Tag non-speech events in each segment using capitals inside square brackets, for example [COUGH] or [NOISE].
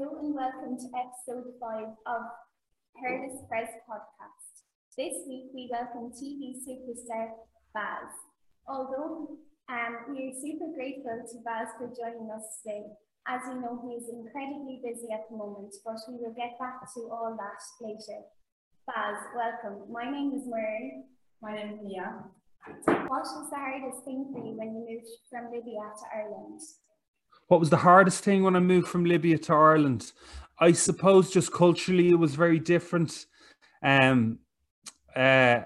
Hello and welcome to episode 5 of Hairless Press podcast. This week we welcome TV superstar Baz. Although um, we are super grateful to Baz for joining us today. As you know, he is incredibly busy at the moment, but we will get back to all that later. Baz, welcome. My name is Myrne. My name is Mia. What was the hardest thing for you when you moved from Libya to Ireland? What was the hardest thing when I moved from Libya to Ireland? I suppose just culturally it was very different. Um, uh,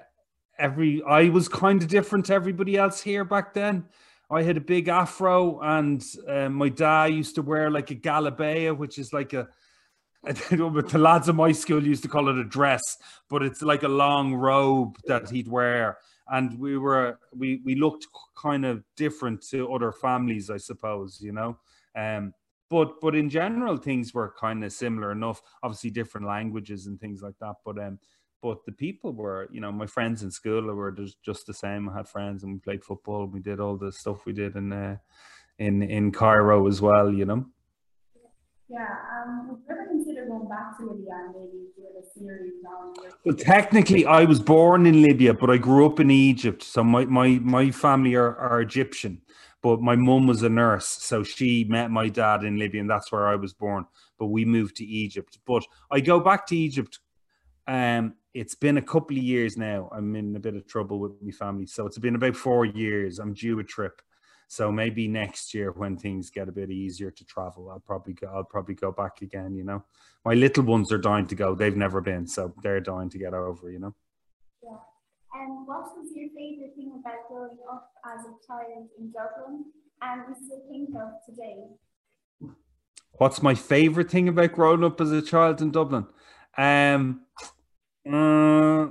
every I was kind of different to everybody else here back then. I had a big afro, and uh, my dad used to wear like a galabaya, which is like a but [LAUGHS] the lads of my school used to call it a dress, but it's like a long robe that he'd wear. And we were we we looked kind of different to other families, I suppose, you know. Um, but but in general, things were kind of similar enough. Obviously, different languages and things like that. But um, but the people were, you know, my friends in school were just, just the same. I had friends and we played football. We did all the stuff we did in uh, in in Cairo as well. You know. Yeah, um, going back to Libya and maybe doing a series on? Well, technically, I was born in Libya, but I grew up in Egypt. So my my my family are, are Egyptian but my mum was a nurse, so she met my dad in Libya, and that's where I was born. But we moved to Egypt. But I go back to Egypt. Um, it's been a couple of years now. I'm in a bit of trouble with my family, so it's been about four years. I'm due a trip, so maybe next year when things get a bit easier to travel, I'll probably go. I'll probably go back again. You know, my little ones are dying to go. They've never been, so they're dying to get over. You know. Yeah. And what was your favourite thing about growing up as a child in Dublin and still think of today? What's my favourite thing about growing up as a child in Dublin? Um, uh,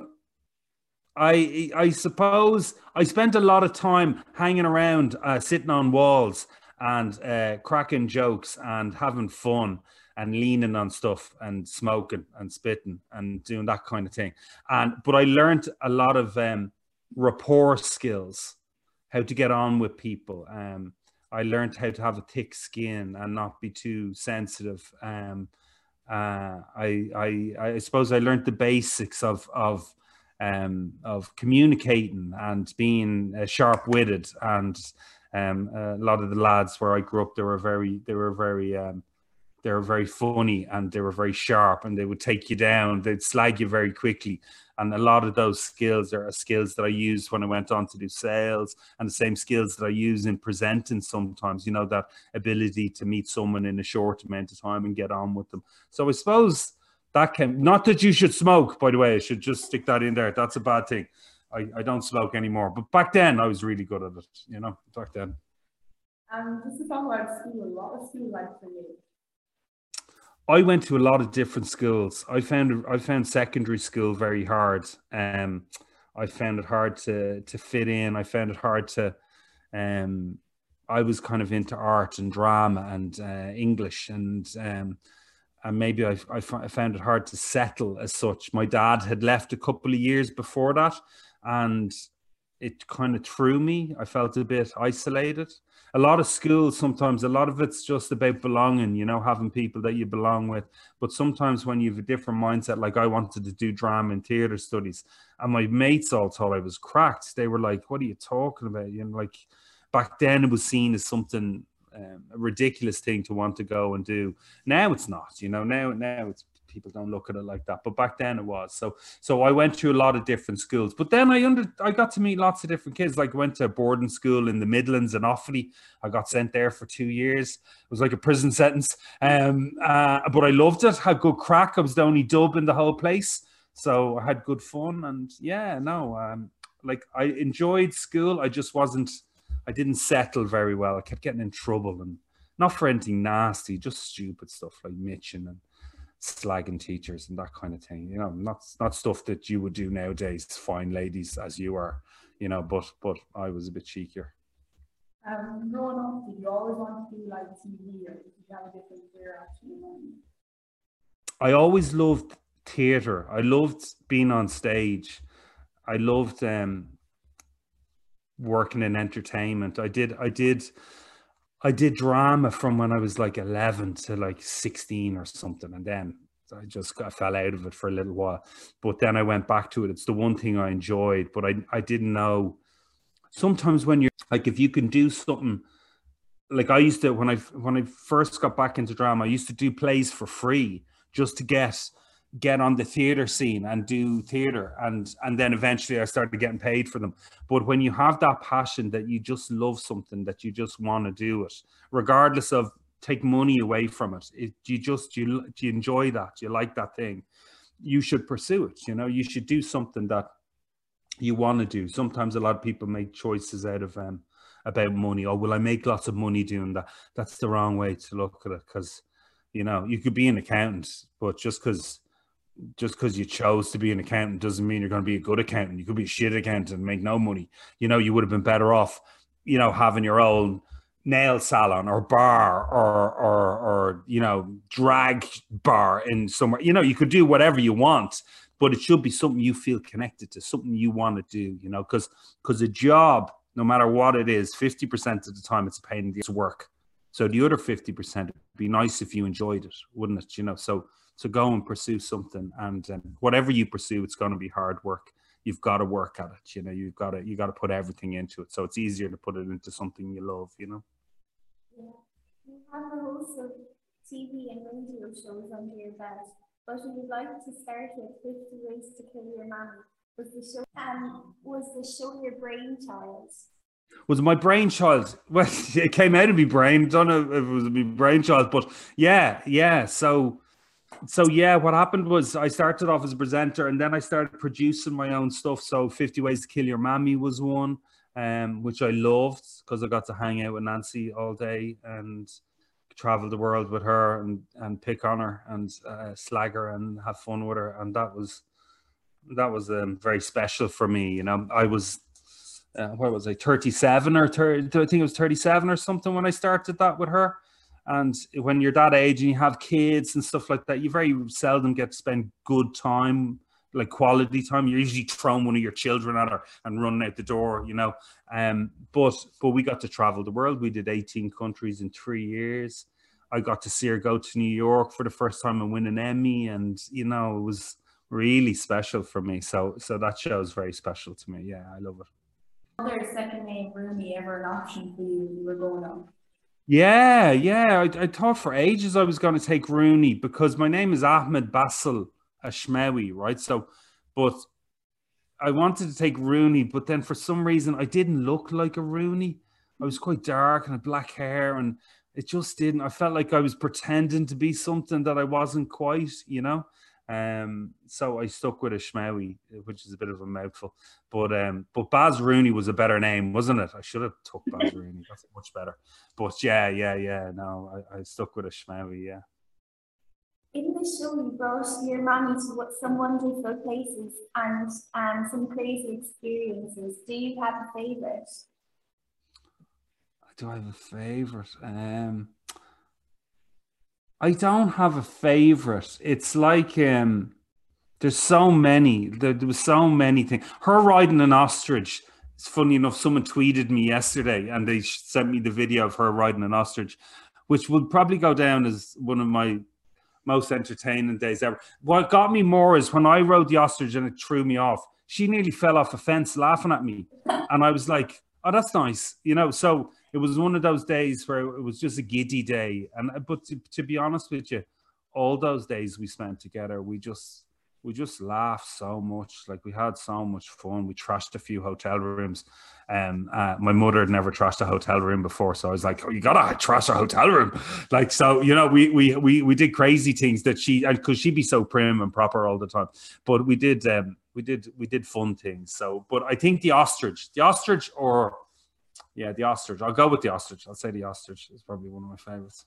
I I suppose I spent a lot of time hanging around, uh, sitting on walls and uh, cracking jokes and having fun and leaning on stuff and smoking and spitting and doing that kind of thing. And but I learned a lot of um, rapport skills, how to get on with people. Um, I learned how to have a thick skin and not be too sensitive. Um, uh, I, I I suppose I learned the basics of of um, of communicating and being uh, sharp witted and um, a lot of the lads where I grew up they were very they were very um, they were very funny and they were very sharp and they would take you down. They'd slag you very quickly. And a lot of those skills are skills that I used when I went on to do sales and the same skills that I use in presenting sometimes, you know, that ability to meet someone in a short amount of time and get on with them. So I suppose that can, not that you should smoke, by the way, I should just stick that in there. That's a bad thing. I, I don't smoke anymore. But back then I was really good at it, you know, back then. Um, just to talk about school, what was school like for you? I went to a lot of different schools. I found I found secondary school very hard. Um, I found it hard to to fit in. I found it hard to. Um, I was kind of into art and drama and uh, English and um, and maybe I, I found it hard to settle as such. My dad had left a couple of years before that, and it kind of threw me. I felt a bit isolated a lot of schools sometimes a lot of it's just about belonging you know having people that you belong with but sometimes when you have a different mindset like i wanted to do drama and theater studies and my mates all thought i was cracked they were like what are you talking about you know like back then it was seen as something um, a ridiculous thing to want to go and do now it's not you know now now it's people don't look at it like that. But back then it was. So so I went to a lot of different schools. But then I under I got to meet lots of different kids. Like went to a boarding school in the Midlands in Offaly. I got sent there for two years. It was like a prison sentence. Um uh, but I loved it. Had good crack. I was the only dub in the whole place. So I had good fun and yeah, no, um like I enjoyed school. I just wasn't I didn't settle very well. I kept getting in trouble and not for anything nasty, just stupid stuff like mitching and slagging teachers and that kind of thing. You know, not not stuff that you would do nowadays, fine ladies as you are. You know, but but I was a bit cheekier. Um, growing up, did you always want to do like TV, or did you have a different career actually? I always loved theatre. I loved being on stage. I loved um, working in entertainment. I did. I did. I did drama from when I was like 11 to like 16 or something. And then I just I fell out of it for a little while. But then I went back to it. It's the one thing I enjoyed, but I, I didn't know. Sometimes when you're like, if you can do something, like I used to, when I, when I first got back into drama, I used to do plays for free just to get get on the theater scene and do theater and and then eventually I started getting paid for them. But when you have that passion that you just love something that you just want to do it regardless of take money away from it, it you just you you enjoy that you like that thing you should pursue it you know? You should do something that you want to do. Sometimes a lot of people make choices out of um about money or will I make lots of money doing that? That's the wrong way to look at it because you know you could be an accountant but just because just because you chose to be an accountant doesn't mean you're going to be a good accountant. You could be a shit accountant and make no money. You know, you would have been better off, you know, having your own nail salon or bar or or or you know drag bar in somewhere. You know, you could do whatever you want, but it should be something you feel connected to, something you want to do. You know, because because a job, no matter what it is, fifty percent of the time it's a pain in the work. So the other fifty percent, it'd be nice if you enjoyed it, wouldn't it? You know, so so go and pursue something, and um, whatever you pursue, it's going to be hard work. You've got to work at it. You know, you've got to you got to put everything into it. So it's easier to put it into something you love. You know. Yeah, you have a host of TV and radio shows under your belt, but would you would like to start with 50 Ways to Kill Your Mammy. Was the show um was the show your brainchild? was my brainchild. Well, [LAUGHS] it came out of my brain. Don't know if it was my brainchild, but yeah, yeah. So so yeah, what happened was I started off as a presenter and then I started producing my own stuff. So 50 Ways to Kill Your Mammy was one, um, which I loved because I got to hang out with Nancy all day and travel the world with her and, and pick on her and uh, slag her and have fun with her. And that was that was um, very special for me. You know, I was uh, where was I 37 or 30, I think it was 37 or something when I started that with her and when you're that age and you have kids and stuff like that, you very seldom get to spend good time, like quality time. You're usually throwing one of your children at her and running out the door, you know. Um, but but we got to travel the world. We did 18 countries in three years. I got to see her go to New York for the first time and win an Emmy, and you know it was really special for me. So so that show is very special to me. Yeah, I love it. Other second name Rooney ever an option for you? You were going on. Yeah, yeah. I, I thought for ages I was going to take Rooney because my name is Ahmed Basil Ashmawy, right? So, but I wanted to take Rooney, but then for some reason I didn't look like a Rooney. I was quite dark and had black hair, and it just didn't. I felt like I was pretending to be something that I wasn't quite, you know. Um, so I stuck with Ashmawy, which is a bit of a mouthful. But um, but Baz Rooney was a better name, wasn't it? I should have took Baz [LAUGHS] Rooney. That's much better. But yeah, yeah, yeah. No, I, I stuck with Ashmawy, yeah. In the show, you brought your mommy to some wonderful places and um, some crazy experiences. Do you have a favorite? I do I have a favorite? Um, I don't have a favorite. It's like um, there's so many. There, there was so many things. Her riding an ostrich. It's funny enough. Someone tweeted me yesterday, and they sent me the video of her riding an ostrich, which would probably go down as one of my most entertaining days ever. What got me more is when I rode the ostrich and it threw me off. She nearly fell off a fence laughing at me, and I was like, "Oh, that's nice," you know. So it was one of those days where it was just a giddy day. And uh, but to, to be honest with you, all those days we spent together, we just we just laughed so much. Like we had so much fun. We trashed a few hotel rooms. Um, uh, my mother had never trashed a hotel room before, so I was like, "Oh, you gotta trash a hotel room!" Like so, you know, we we we we did crazy things that she because she'd be so prim and proper all the time. But we did um, we did we did fun things. So, but I think the ostrich, the ostrich, or yeah, the ostrich. I'll go with the ostrich. I'll say the ostrich is probably one of my favorites.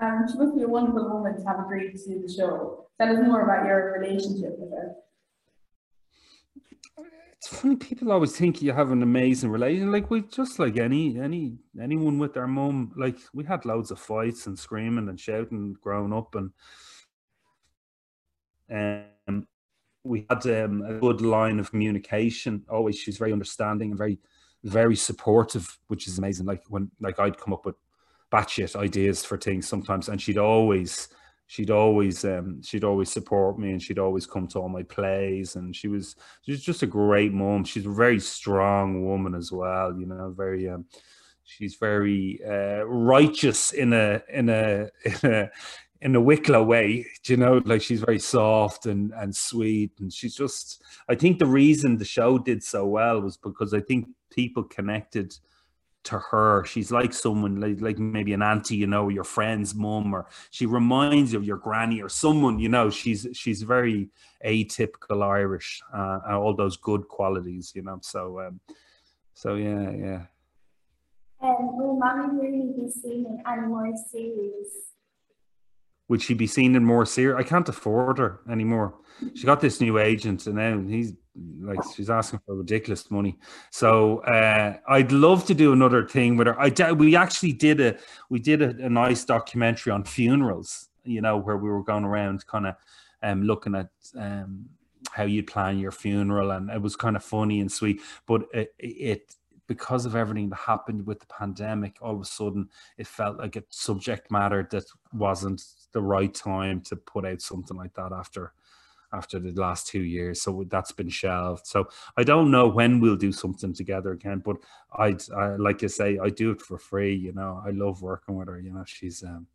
Um, she must be a wonderful woman to have agreed to do the show. Tell us more about your relationship with her. It's funny. People always think you have an amazing relation. Like we just like any any anyone with their mum. Like we had loads of fights and screaming and shouting growing up, and um, we had um, a good line of communication. Always, she's very understanding and very very supportive, which is amazing. Like when like I'd come up with batshit ideas for things sometimes, and she'd always she'd always um, she'd always support me and she'd always come to all my plays and she was she was just a great mom she's a very strong woman as well you know very um, she's very uh, righteous in a in a [LAUGHS] in a in a Wicklow way, do you know, like she's very soft and and sweet, and she's just. I think the reason the show did so well was because I think people connected to her. She's like someone like, like maybe an auntie, you know, your friend's mum, or she reminds you of your granny or someone, you know. She's she's very atypical Irish, uh, and all those good qualities, you know. So, um, so yeah, yeah. Um, will Mommy really be seen in any more series? Would she be seen in more series? I can't afford her anymore. She got this new agent, and now he's like she's asking for ridiculous money. So uh, I'd love to do another thing with her. I we actually did a we did a, a nice documentary on funerals. You know, where we were going around, kind of um, looking at um, how you plan your funeral, and it was kind of funny and sweet. But it, it because of everything that happened with the pandemic, all of a sudden it felt like a subject matter that wasn't the right time to put out something like that after after the last two years. So that's been shelved. So I don't know when we'll do something together again, but I'd I, like to say I do it for free. You know, I love working with her. You know, she's um,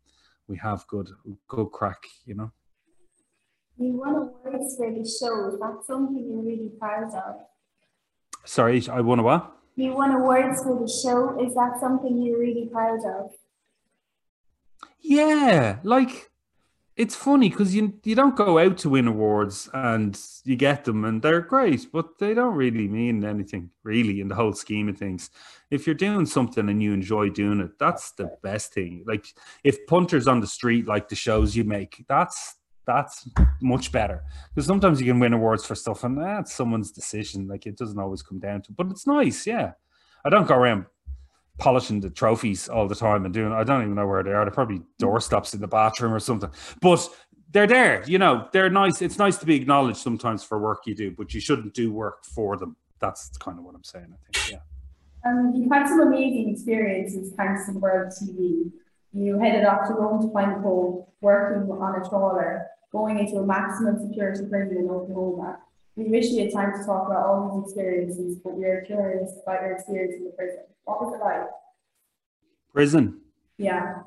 we have good good crack. You know. You won awards for the show. That's something you're really proud of. Sorry, I won a what? You won awards for the show. Is that something you're really proud of? Yeah, like it's funny because you you don't go out to win awards and you get them and they're great, but they don't really mean anything really in the whole scheme of things. If you're doing something and you enjoy doing it, that's the best thing. Like if punters on the street like the shows you make, that's that's much better because sometimes you can win awards for stuff and that's someone's decision. Like it doesn't always come down to, but it's nice. Yeah, I don't go around polishing the trophies all the time and doing I don't even know where they are. They're probably doorstops in the bathroom or something. But they're there, you know, they're nice. It's nice to be acknowledged sometimes for work you do, but you shouldn't do work for them. That's kind of what I'm saying, I think. Yeah. Um, you've had some amazing experiences thanks to World TV. You headed off to Rome to find Cove, working on a trawler, going into a maximum security prison in Oklahoma. We wish you had time to talk about all these experiences, but we are curious about your experience in the prison. What was it like? Prison. Yeah.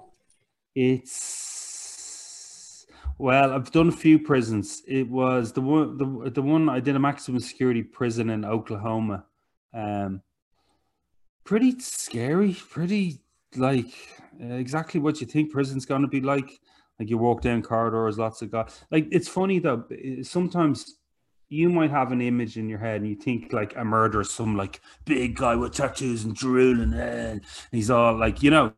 It's well, I've done a few prisons. It was the one the the one I did a maximum security prison in Oklahoma. Um pretty scary, pretty like uh, exactly what you think prison's going to be like. Like you walk down corridors, lots of guys. Like it's funny though. Sometimes you might have an image in your head and you think like a murderer, some like big guy with tattoos and drooling, and he's all like, you know.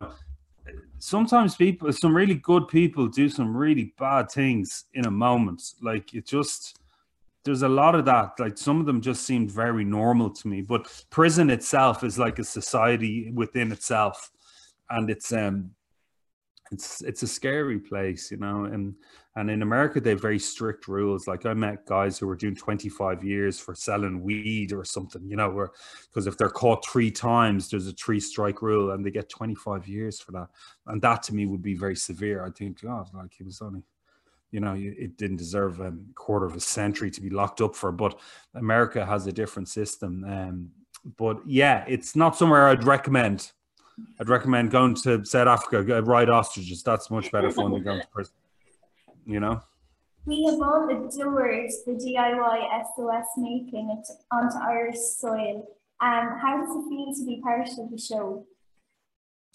Sometimes people, some really good people, do some really bad things in a moment. Like it just, there's a lot of that. Like some of them just seemed very normal to me. But prison itself is like a society within itself, and it's um, it's it's a scary place, you know. And and in America, they have very strict rules. Like I met guys who were doing 25 years for selling weed or something, you know, where because if they're caught three times, there's a three strike rule and they get 25 years for that. And that to me would be very severe. I think, God, like he was only, you know, it didn't deserve a quarter of a century to be locked up for. But America has a different system. Um, but yeah, it's not somewhere I'd recommend. I'd recommend going to South Africa, ride ostriches. That's much better fun than going to prison you know? We have all adored the DIY SOS making it onto Irish soil. Um, how does it feel to be part of the show?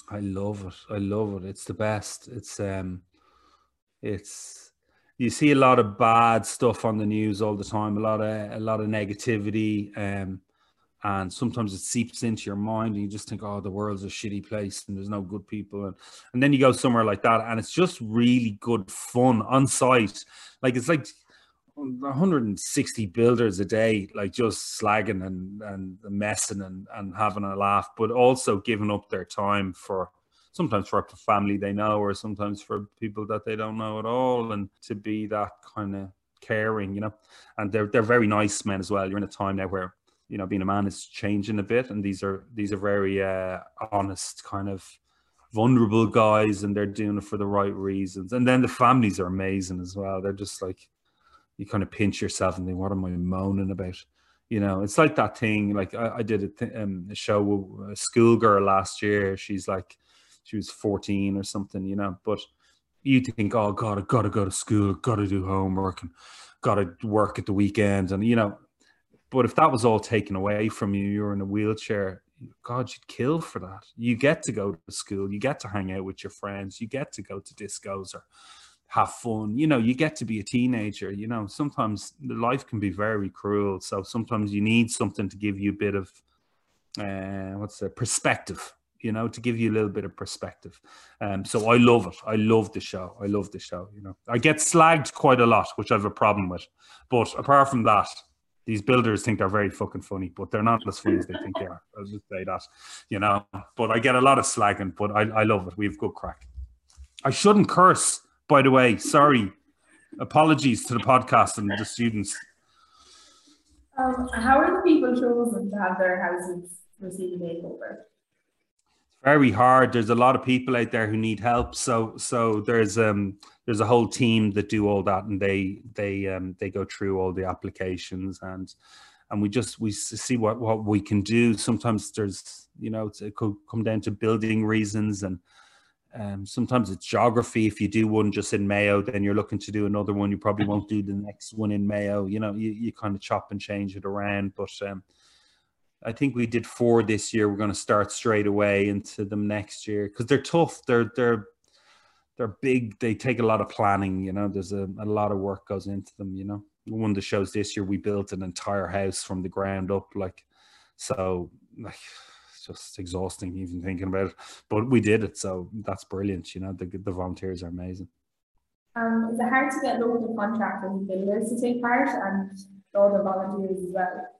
I love it. I love it. It's the best. It's um it's you see a lot of bad stuff on the news all the time, a lot of a lot of negativity. Um and sometimes it seeps into your mind and you just think oh the world's a shitty place and there's no good people and, and then you go somewhere like that and it's just really good fun on site. Like it's like 160 builders a day like just slagging and and messing and, and having a laugh but also giving up their time for sometimes for a family they know or sometimes for people that they don't know at all and to be that kind of caring you know? And they're they're very nice men as well. You're in a time now where you know being a man is changing a bit and these are these are very uh, honest kind of vulnerable guys and they're doing it for the right reasons. And then the families are amazing as well. They're just like you kind of pinch yourself and think, what am I moaning about? You know, it's like that thing. Like I, I did a, th- um, a show with a schoolgirl last year. She's like, she was 14 or something, you know, but you think, oh God, I gotta go to school, gotta do homework and gotta work at the weekend. And, you know, but if that was all taken away from you, you're in a wheelchair, God, you'd kill for that. You get to go to school, you get to hang out with your friends, you get to go to discos or have fun. You know, you get to be a teenager. You know, sometimes life can be very cruel. So sometimes you need something to give you a bit of uh, what's the perspective. You know, to give you a little bit of perspective. Um, so I love it. I love the show. I love the show. You know, I get slagged quite a lot, which I have a problem with. But apart from that, these builders think they're very fucking funny, but they're not as funny as they think they are. I'll just say that, you know. But I get a lot of slagging, but I, I love it. We have good crack. I shouldn't curse by the way. Sorry. Apologies to the podcast and the students. Um, how are the people chosen to have their houses receive a makeover? Very hard. There's a lot of people out there who need help. So so there's um there's a whole team that do all that and they they um they go through all the applications and and we just we see what what we can do. Sometimes there's you know it could come down to building reasons and um, sometimes it's geography. If you do one just in Mayo, then you're looking to do another one. You probably won't do the next one in Mayo. You know, you, you kind of chop and change it around. But um, I think we did four this year. We're going to start straight away into them next year because they're tough. They're they're they're big. They take a lot of planning. You know, there's a, a lot of work goes into them. You know, one of the shows this year we built an entire house from the ground up. Like, so like it's just exhausting even thinking about it. But we did it, so that's brilliant. You know, the the volunteers are amazing. Um, is it hard to get local contractors and builders to take part and all the volunteers as well?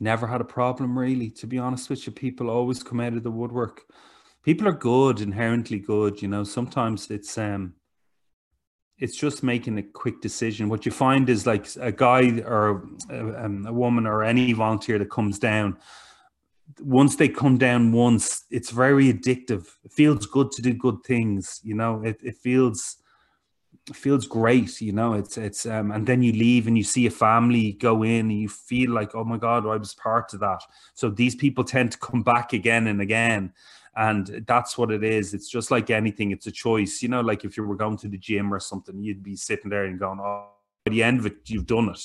Never had a problem really, to be honest with you. People always come out of the woodwork. People are good, inherently good. You know, sometimes it's um it's just making a quick decision. What you find is like a guy or a, um, a woman or any volunteer that comes down, once they come down once, it's very addictive. It feels good to do good things, you know. It it feels feels great, you know. It's it's um, and then you leave and you see a family go in and you feel like, oh my god, I was part of that. So these people tend to come back again and again, and that's what it is. It's just like anything. It's a choice, you know. Like if you were going to the gym or something, you'd be sitting there and going, oh, by the end of it, you've done it.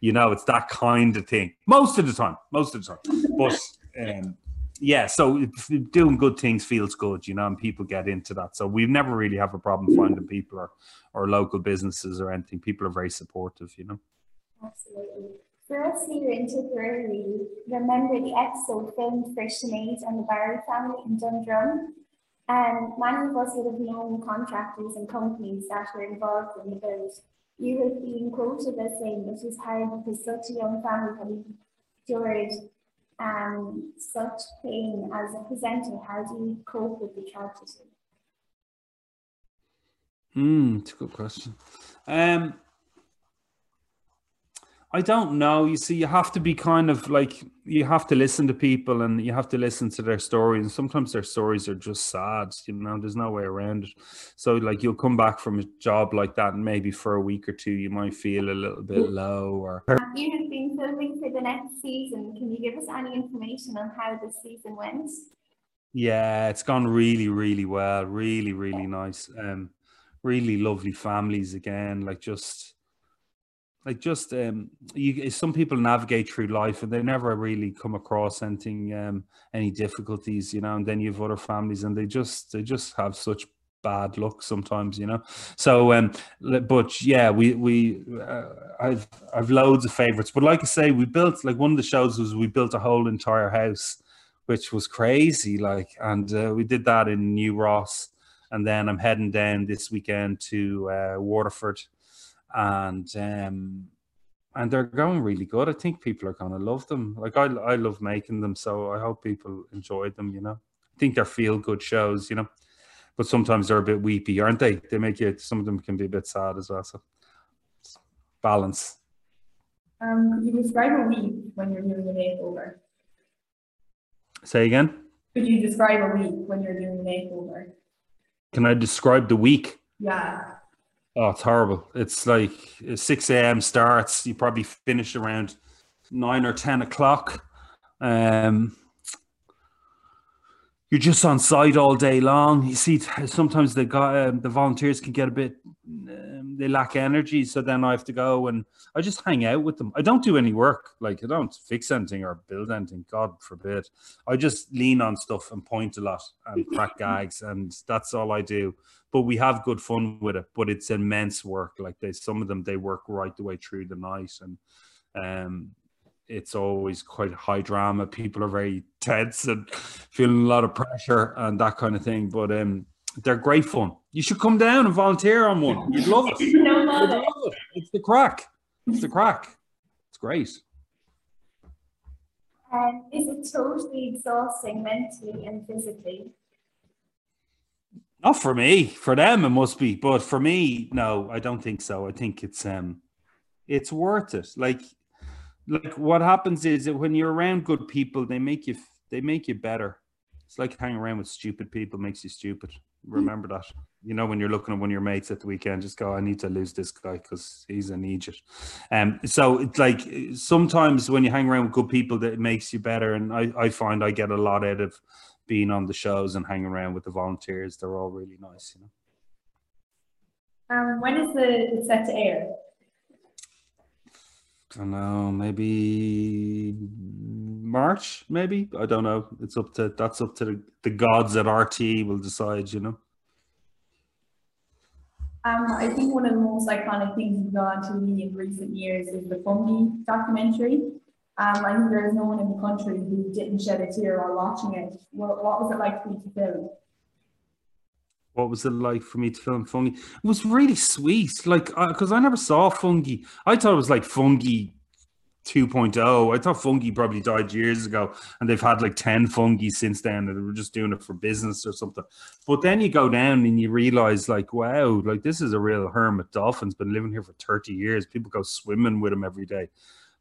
You know, it's that kind of thing. Most of the time, most of the time, but um, yeah, so doing good things feels good, you know, and people get into that. So we've never really have a problem finding people or, or local businesses or anything. People are very supportive, you know. Absolutely. For us here in Tipperary, remember the episode filmed for Sinead and the Barry family in Dundrum. And many of us would have known contractors and companies that were involved in the build. You have been quoted as saying it was hard because such a young family had endured um, such pain as a presenter? How do you cope with the tragedy? Hmm, it's a good question. Um, I don't know. You see, you have to be kind of like you have to listen to people and you have to listen to their stories. And sometimes their stories are just sad. You know, there's no way around it. So, like, you'll come back from a job like that, and maybe for a week or two, you might feel a little bit low. Or you have been filming for the next season. Can you give us any information on how the season went? Yeah, it's gone really, really well. Really, really nice. Um, really lovely families again. Like just like just um you some people navigate through life and they never really come across anything um any difficulties you know and then you have other families and they just they just have such bad luck sometimes you know? So um but yeah we we uh, i've i've loads of favorites but like i say we built like one of the shows was we built a whole entire house which was crazy like and uh, we did that in new ross and then i'm heading down this weekend to uh, waterford and um, and they're going really good. I think people are gonna love them. Like I, I love making them, so I hope people enjoy them. You know, I think they're feel good shows. You know, but sometimes they're a bit weepy, aren't they? They make you. Some of them can be a bit sad as well. So balance. Um, could you describe a week when you're doing a makeover? Say again. Could you describe a week when you're doing a makeover? Can I describe the week? Yeah. Oh, it's horrible. It's like 6 a.m. starts. You probably finish around 9 or 10 o'clock. Um, you're just on site all day long. You see, sometimes the guy, um, the volunteers can get a bit, um, they lack energy. So then I have to go and I just hang out with them. I don't do any work. Like I don't fix anything or build anything. God forbid. I just lean on stuff and point a lot and crack gags, and that's all I do. But we have good fun with it. But it's immense work. Like they, some of them, they work right the way through the night, and um, it's always quite high drama. People are very tense and feeling a lot of pressure and that kind of thing. But um, they're great fun. You should come down and volunteer on one. You'd love it. [LAUGHS] You'd love it. It's the crack. It's the crack. It's great. Um, is it totally exhausting mentally and physically? Not for me. For them, it must be. But for me, no, I don't think so. I think it's um, it's worth it. Like like what happens is that when you're around good people, they make you they make you better. It's like hanging around with stupid people makes you stupid. Remember that. You know when you're looking at one of your mates at the weekend, just go, "I need to lose this guy because he's an idiot." Um, so it's like sometimes when you hang around with good people, that makes you better. And I I find I get a lot out of being on the shows and hanging around with the volunteers. They're all really nice, you know. Um, when is the set to air? I don't know, maybe March, maybe. I don't know. It's up to that's up to the, the gods at RTÉ will decide, you know. Um, I think one of the most iconic things you've gone to me in recent years is the Fungi documentary. Um, I think there is no one in the country who didn't shed a tear while watching it. What, what was it like for you to film? What was it like for me to film Fungi? It was really sweet, like because uh, I never saw Fungi. I thought it was like Fungi 2.0. I thought Fungi probably died years ago, and they've had like 10 fungi since then, and they were just doing it for business or something. But then you go down and you realize, like, wow, like this is a real hermit dolphin's been living here for 30 years. People go swimming with him every day.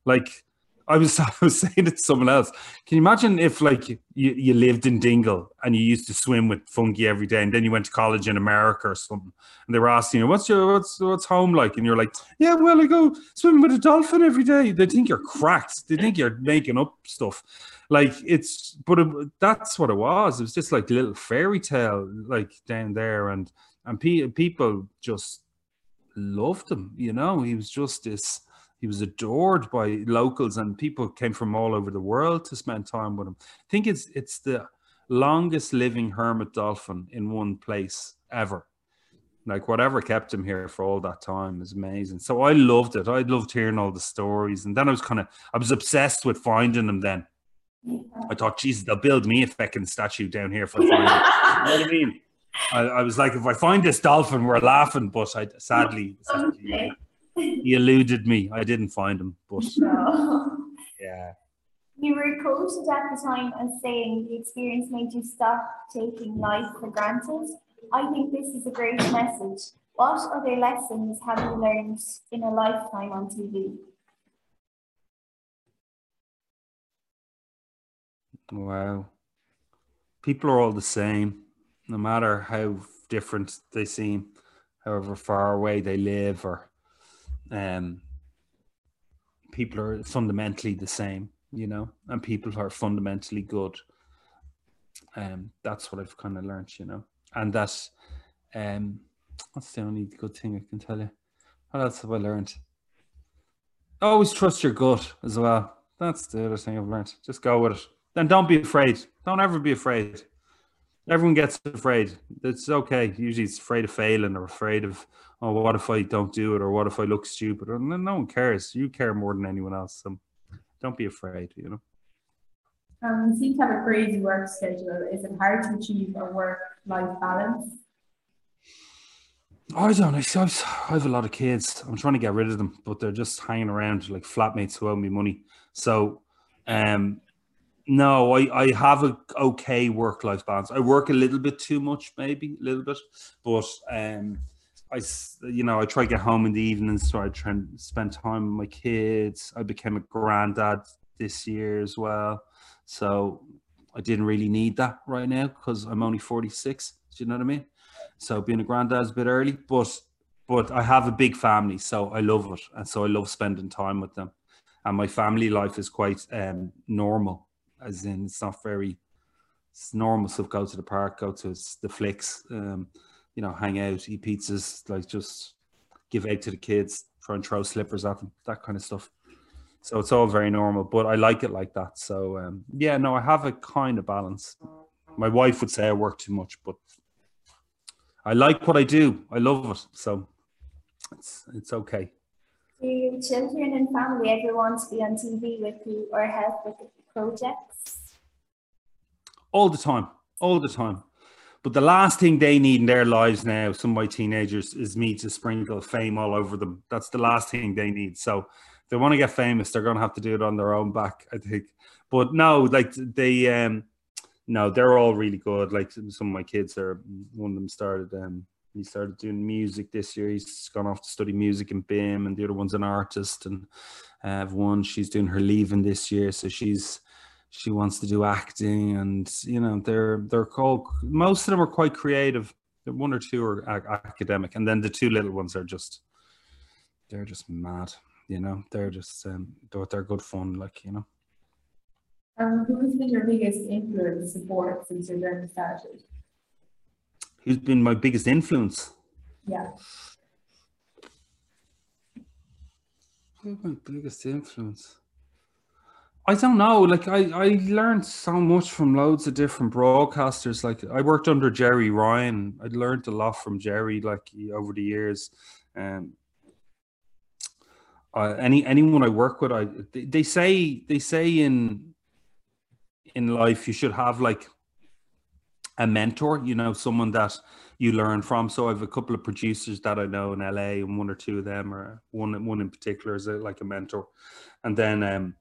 Like, I was [LAUGHS] I was saying it to someone else. Can you imagine if like you, you lived in Dingle and you used to swim with fungi every day, and then you went to college in America or something, and they were asking you, "What's your what's what's home like?" And you're like, "Yeah, well, I go swimming with a dolphin every day." They think you're cracked. They think you're making up stuff. Like it's, but it, that's what it was. It was just like a little fairy tale, like down there, and and pe- people just loved him. You know, he was just this he was adored by locals and people came from all over the world to spend time with him. I think it's it's the longest living hermit dolphin in one place ever. Like whatever kept him here for all that time is amazing. So I loved it. I loved hearing all the stories, and then I was kind of I was obsessed with finding them. Then I thought, Jesus, they'll build me a fucking statue down here for you know what I mean? I, I, was like, if I find this dolphin, we're laughing. But I sadly, sadly he eluded me. I didn't find him, but [LAUGHS] no. yeah. You were quoted at the time as saying the experience made you stop taking life for granted. I think this is a great message. What other lessons have you learned in a lifetime on TV? Wow. People are all the same, no matter how different they seem, however far away they live or um, people are fundamentally the same, you know, and people are fundamentally good. Um, that's what I've kind of learned, you know, and that's um, that's the only good thing I can tell you. What else have I learned? Always trust your gut as well. That's the other thing I've learned. Just go with it. Then don't be afraid. Don't ever be afraid. Everyone gets afraid. It's okay. Usually it's afraid of failing or afraid of oh, what if I don't do it or what if I look stupid? Or no one cares. You care more than anyone else. So don't be afraid, you know. Um, you seem to have a crazy work schedule. Is it hard to achieve a work-life balance? I don't know. I have a lot of kids. I'm trying to get rid of them, but they're just hanging around like flatmates who owe me money. So, um, no, I, I have a okay work life balance. I work a little bit too much, maybe a little bit, but um, I, you know, I try to get home in the evenings, so I try and spend time with my kids. I became a granddad this year as well, so I didn't really need that right now because I'm only 46. Do you know what I mean? So being a granddad is a bit early, but but I have a big family, so I love it, and so I love spending time with them. And my family life is quite um, normal, as in it's not very it's normal stuff. Go to the park, go to the flicks, um, you know, hang out, eat pizzas, like just give out to the kids, try and throw slippers at them, that kind of stuff. So it's all very normal, but I like it like that. So um, yeah, no, I have a kind of balance. My wife would say I work too much, but I like what I do. I love it. So it's it's okay. Do your children and family ever want to be on TV with you or help with projects? All the time. All the time. But the last thing they need in their lives now, some of my teenagers, is me to sprinkle fame all over them. That's the last thing they need. So they want to get famous, they're going to have to do it on their own back, I think. But no, like they, um, no, they're all really good. Like some of my kids are, one of them started, um, he started doing music this year. He's gone off to study music in BIMM, and the other one's an artist. And have one, she's doing her leaving this year. So she's, she wants to do acting and you know they're they're called most of them are quite creative. One or two are academic and then the two little ones are just they're just mad you know? They're just um but they're good fun like you know? Um who has been your biggest influence support since your journey started? Who's been my biggest influence? Yeah. Who's my biggest influence I don't know. Like I, I learned so much from loads of different broadcasters. Like I worked under Gerry Ryan. I learned a lot from Jerry, like over the years. Um, uh, any anyone I work with, I they, they say they say in in life you should have like a mentor. You know, someone that you learn from. So I have a couple of producers that I know in LA, and one or two of them, or one one in particular is a, like a mentor. And then um,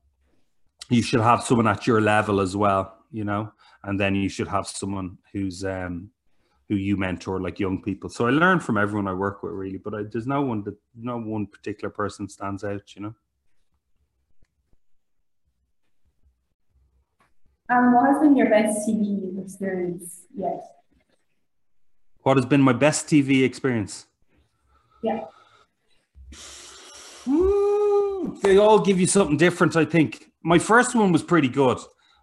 you should have someone at your level as well, you know, and then you should have someone who's um who you mentor like young people. So I learn from everyone I work with really, but I, there's no one that no one particular person stands out, you know. Um, what has been your best TV experience yet? What has been my best TV experience? Yeah. they all give you something different, I think my first one was pretty good.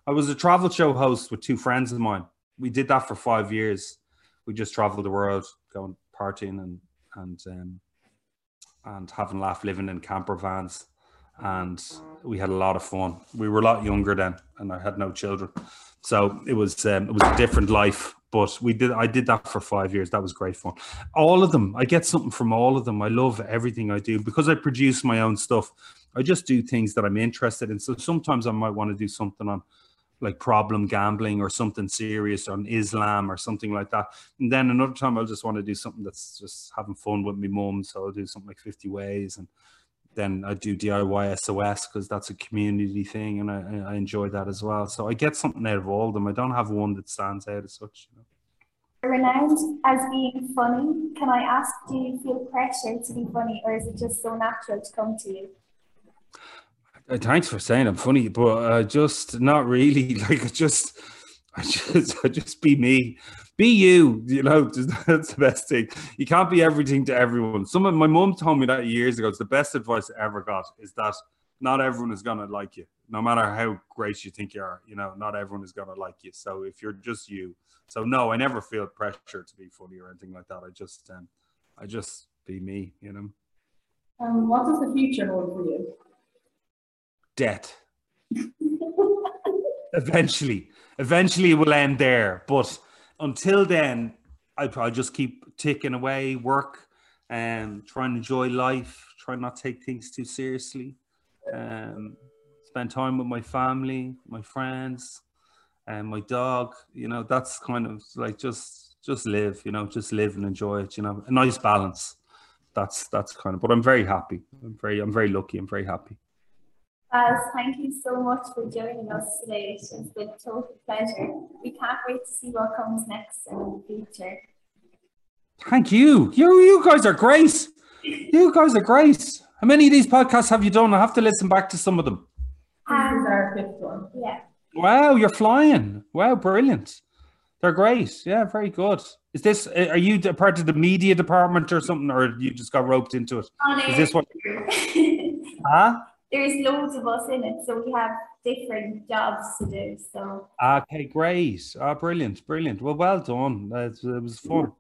I was a travel show host with two friends of mine. We did that for five years. We just traveled the world, going partying and and um, and having laugh, living in camper vans, and we had a lot of fun. We were a lot younger then, and I had no children, so it was um, it was a different life. But we did. I did that for five years. That was great fun. All of them. I get something from all of them. I love everything I do because I produce my own stuff. I just do things that I'm interested in. So sometimes I might want to do something on like problem gambling or something serious on Islam or something like that. And then another time I'll just want to do something that's just having fun with my mom So I'll do something like 50 ways and then I do DIY SOS because that's a community thing and I, I, enjoy that as well. So I get something out of all of them. I don't have one that stands out as such. You know. Renowned as being funny, can I ask, do you feel pressure to be funny or is it just so natural to come to you? Uh, thanks for saying I'm funny, but uh, just not really. [LAUGHS] Like, just, I just, I just be me, be you. You know, [LAUGHS] just, that's the best thing. You can't be everything to everyone. Someone, my mom told me that years ago. It's the best advice I ever got. Is that not everyone is gonna like you, no matter how great you think you are. You know, not everyone is gonna like you. So if you're just you, so no, I never feel pressure to be funny or anything like that. I just, um, I just be me. You know. Um, what does the future hold for you? debt. eventually, eventually it will end there. But until then, I'll probably just keep ticking away, work, and try and enjoy life. Try not to take things too seriously. Um, spend time with my family, my friends, and my dog. You know, that's kind of like just just live. You know, just live and enjoy it. You know, a nice balance. That's that's kind of. But I'm very happy. I'm very I'm very lucky. I'm very happy. Baz, thank you so much for joining us today. It's been a total pleasure. We can't wait to see what comes next in the future. Thank you. You you guys are great. [LAUGHS] You guys are great. How many of these podcasts have you done? I have to listen back to some of them. Um, this is our fifth one. Yeah. Wow, you're flying. Wow, brilliant. They're great. Yeah, very good. Is this, are you a part of the media department or something, or you just got roped into it? Is this what, [LAUGHS] huh? There's loads of us in it, so we have different jobs to do. So Okay, great. Ah, brilliant, brilliant. Well, well done. It was fun.